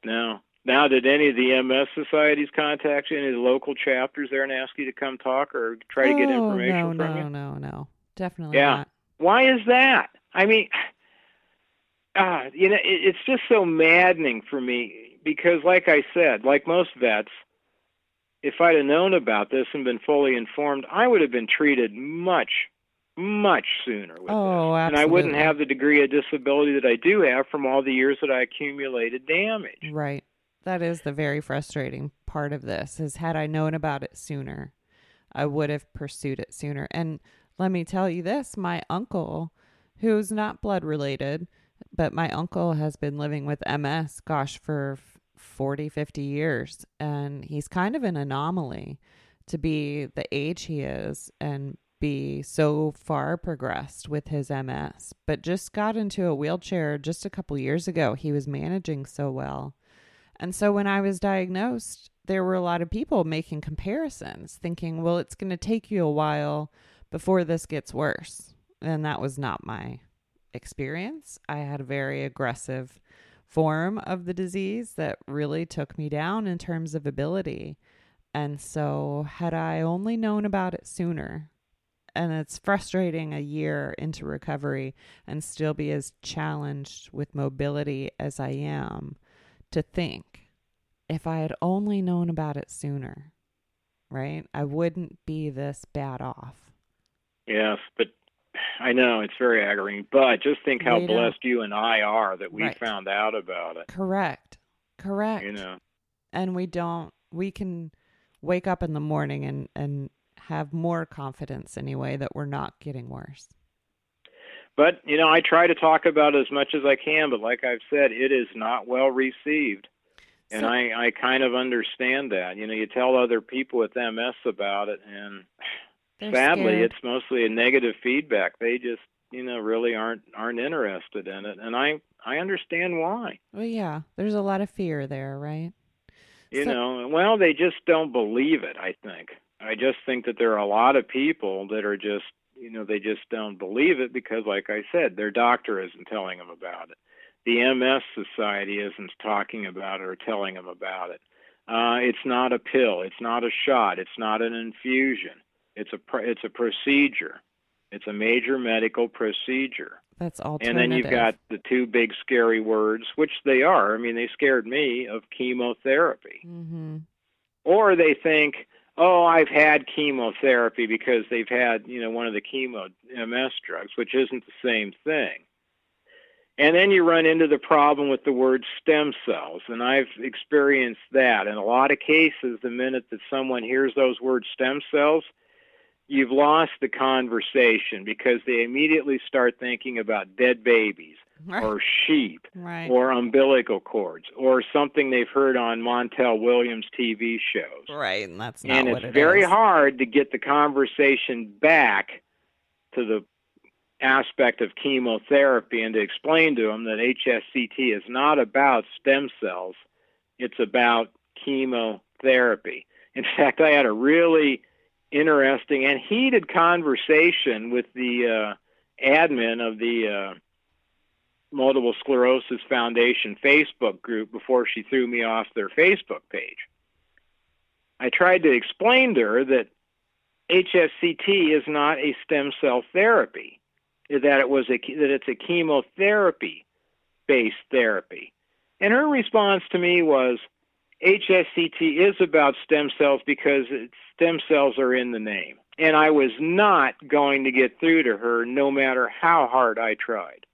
No. Now, did any of the MS societies contact you, any of the local chapters there and ask you to come talk or try to get Oh, information no, from no, you? no, no. Definitely Yeah. not. Why is that? I mean, [SIGHS] ah, you know, it, it's just so maddening for me because, like I said, like most vets, if I'd have known about this and been fully informed, I would have been treated much, much sooner with Oh, this, and I wouldn't have the degree of disability that I do have from all the years that I accumulated damage. Right. That is the very frustrating part of this is had I known about it sooner, I would have pursued it sooner. And let me tell you this, my uncle, who's not blood related, but my uncle has been living with MS gosh for f- 40, 50 years and he's kind of an anomaly to be the age he is and be so far progressed with his MS, but just got into a wheelchair just a couple years ago. He was managing so well. And so when I was diagnosed, there were a lot of people making comparisons, thinking, well, it's going to take you a while before this gets worse. And that was not my experience. I had a very aggressive form of the disease that really took me down in terms of ability. And so, had I only known about it sooner, and it's frustrating a year into recovery and still be as challenged with mobility as I am to think if I had only known about it sooner, right? I wouldn't be this bad off. Yes, but I know it's very aggravating. But just think how don't- blessed you and I are that we Right. found out about it. Correct. Correct. You know. And we don't we can wake up in the morning and and have more confidence anyway that we're not getting worse. But you know, I try to talk about it as much as I can, but like I've said, it is not well received. And So- I, I kind of understand that. You know, you tell other people with MS about it, and sadly, scared. it's mostly a negative feedback. They just, you know, really aren't aren't interested in it, and I I understand why. Well, yeah, there's a lot of fear there, right? You So- know, well, they just don't believe it. I think. I just think that there are a lot of people that are just, you know, they just don't believe it because, like I said, their doctor isn't telling them about it. The MS Society isn't talking about it or telling them about it. Uh, it's not a pill. It's not a shot. It's not an infusion. It's a pr- it's a procedure. It's a major medical procedure. That's alternative. And then you've got the two big scary words, which they are. I mean, they scared me of chemotherapy. hmm Or they think, oh, I've had chemotherapy because they've had, you know, one of the chemo MS drugs, which isn't the same thing. And then you run into the problem with the word stem cells. And I've experienced that. In a lot of cases, the minute that someone hears those words stem cells, you've lost the conversation because they immediately start thinking about dead babies or sheep right. or umbilical cords or something they've heard on Montel Williams TV shows. right, and that's not And it's it very is. hard to get the conversation back to the aspect of chemotherapy and to explain to them that HSCT is not about stem cells, it's about chemotherapy. In [LAUGHS] fact, I had a really interesting and heated conversation with the uh, admin of the uh, Multiple Sclerosis Foundation Facebook group before she threw me off their Facebook page. I tried to explain to her that HSCT is not a stem cell therapy, that it was a that it's a chemotherapy based therapy. And her response to me was HSCT is about stem cells because stem cells are in the name. And I was not going to get through to her no matter how hard I tried.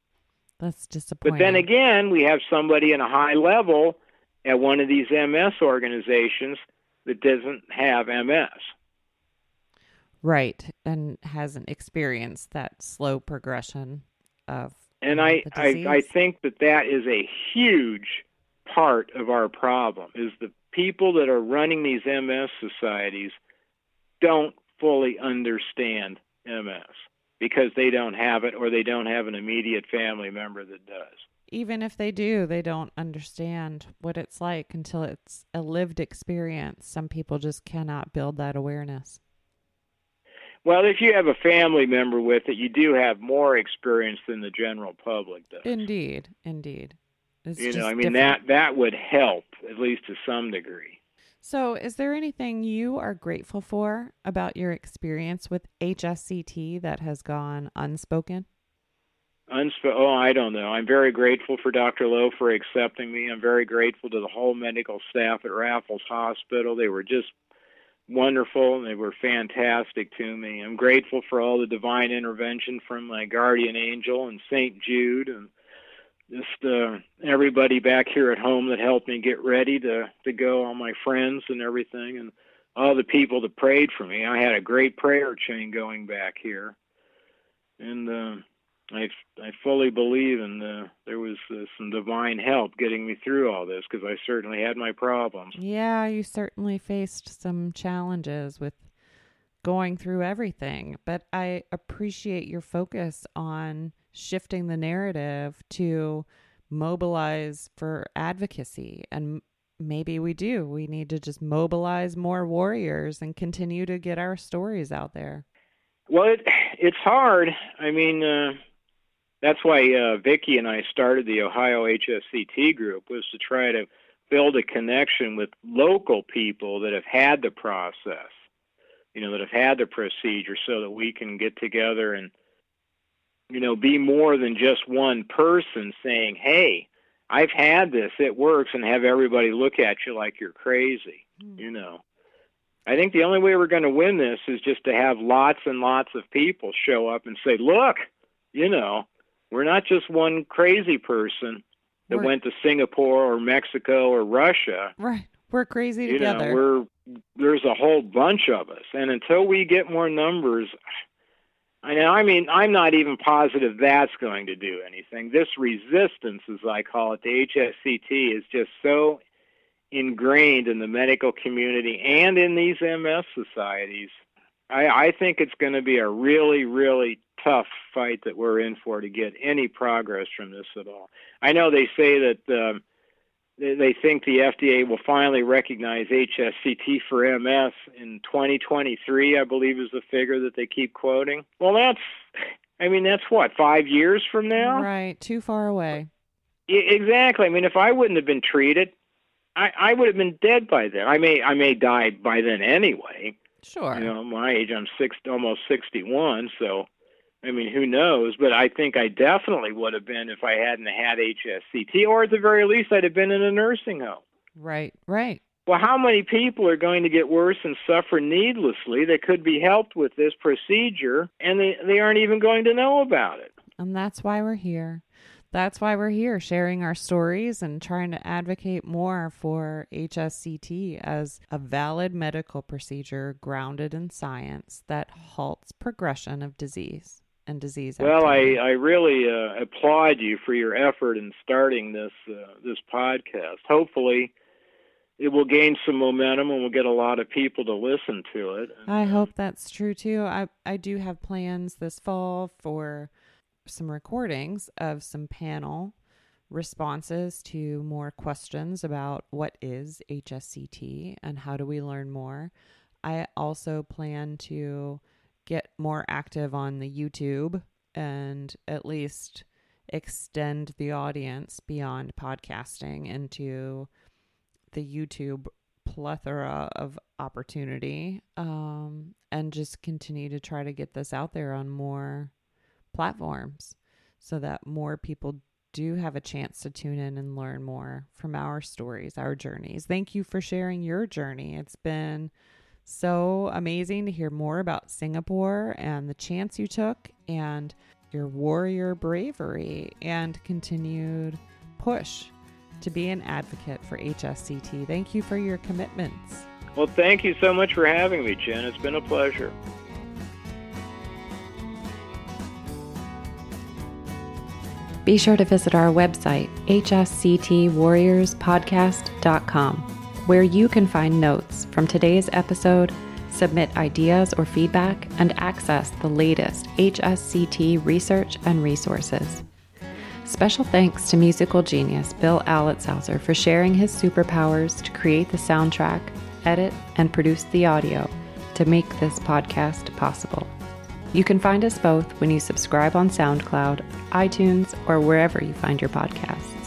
That's disappointing. But then again, we have somebody in a high level at one of these MS organizations that doesn't have MS. right, and hasn't experienced that slow progression of And I, I, I think that that is a huge part of our problem is the people that are running these MS societies don't fully understand MS because they don't have it or they don't have an immediate family member that does. Even if they do, they don't understand what it's like until it's a lived experience. Some people just cannot build that awareness. Well, if you have a family member with it, you do have more experience than the general public does. Indeed, indeed. It's you know, I mean different. that that would help at least to some degree. So, is there anything you are grateful for about your experience with HSCT that has gone unspoken? Unsp- oh, I don't know. I'm very grateful for Dr. Lowe for accepting me. I'm very grateful to the whole medical staff at Raffles Hospital. They were just wonderful. and They were fantastic to me. I'm grateful for all the divine intervention from my guardian angel and St. Jude and just uh, everybody back here at home that helped me get ready to to go, all my friends and everything, and all the people that prayed for me. I had a great prayer chain going back here, and uh, I I fully believe in the, there was uh, some divine help getting me through all this because I certainly had my problems. Yeah, you certainly faced some challenges with going through everything, but I appreciate your focus on shifting the narrative to mobilize for advocacy and maybe we do. We need to just mobilize more warriors and continue to get our stories out there. Well it it's hard. I mean uh, that's why uh, Vicki and I started the Ohio HSCT group was to try to build a connection with local people that have had the process, you know, that have had the procedure, so that we can get together and you know, be more than just one person saying, "Hey, I've had this; it works," and have everybody look at you like you're crazy. Mm. You know, I think the only way we're going to win this is just to have lots and lots of people show up and say, "Look, you know, we're not just one crazy person that we're, went to Singapore or Mexico or Russia. Right, we're crazy you together. Know, we're there's a whole bunch of us, and until we get more numbers, I know. I mean, I'm not even positive that's going to do anything. This resistance, as I call it, the HSCT, is just so ingrained in the medical community and in these MS societies. I, I think it's going to be a really, really tough fight that we're in for to get any progress from this at all. I know they say that. Um, they think the FDA will finally recognize HSCT for MS in 2023, I believe is the figure that they keep quoting. Well, that's, I mean, that's what, five years from now? Right, too far away. Exactly. I mean, if I wouldn't have been treated, I, I would have been dead by then. I may, I may die by then anyway. Sure. You know, my age, I'm six, almost 61, so I mean, who knows? But I think I definitely would have been if I hadn't had HSCT, or at the very least, I'd have been in a nursing home. Right, right. Well, how many people are going to get worse and suffer needlessly that could be helped with this procedure, and they, they aren't even going to know about it? And that's why we're here. That's why we're here, sharing our stories and trying to advocate more for HSCT as a valid medical procedure grounded in science that halts progression of disease and disease. Well, I, I really uh, applaud you for your effort in starting this uh, this podcast. Hopefully, it will gain some momentum and we'll get a lot of people to listen to it. I uh, hope that's true too. I I do have plans this fall for some recordings of some panel responses to more questions about what is HSCT and how do we learn more. I also plan to get more active on the YouTube and at least extend the audience beyond podcasting into the YouTube plethora of opportunity um, and just continue to try to get this out there on more platforms so that more people do have a chance to tune in and learn more from our stories, our journeys. Thank you for sharing your journey. It's been so amazing to hear more about Singapore and the chance you took and your warrior bravery and continued push to be an advocate for HSCT. Thank you for your commitments. Well, thank you so much for having me, Jen. It's been a pleasure. Be sure to visit our website, hsctwarriorspodcast.com, where you can find notes from today's episode, submit ideas or feedback, and access the latest HSCT research and resources. Special thanks to musical genius Bill Alitzhauser for sharing his superpowers to create the soundtrack, edit, and produce the audio to make this podcast possible. You can find us both when you subscribe on SoundCloud, iTunes, or wherever you find your podcasts.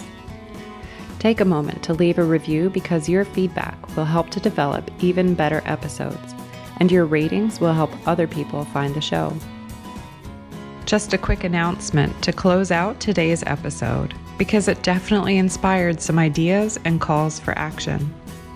Take a moment to leave a review because your feedback will help to develop even better episodes, and your ratings will help other people find the show. Just a quick announcement to close out today's episode because it definitely inspired some ideas and calls for action.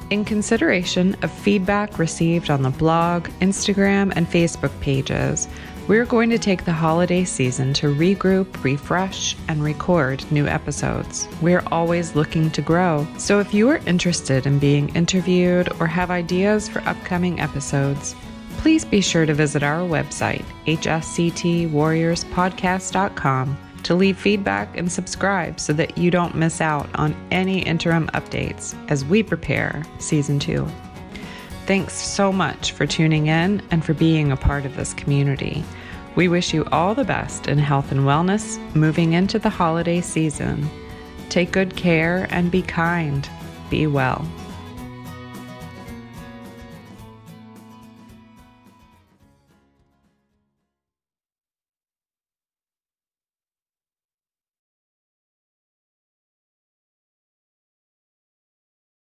In consideration of feedback received on the blog, Instagram, and Facebook pages, we're going to take the holiday season to regroup, refresh, and record new episodes. We're always looking to grow, so if you are interested in being interviewed or have ideas for upcoming episodes, please be sure to visit our website, hsctwarriorspodcast.com, to leave feedback and subscribe so that you don't miss out on any interim updates as we prepare season two. Thanks so much for tuning in and for being a part of this community. We wish you all the best in health and wellness moving into the holiday season. Take good care and be kind. Be well.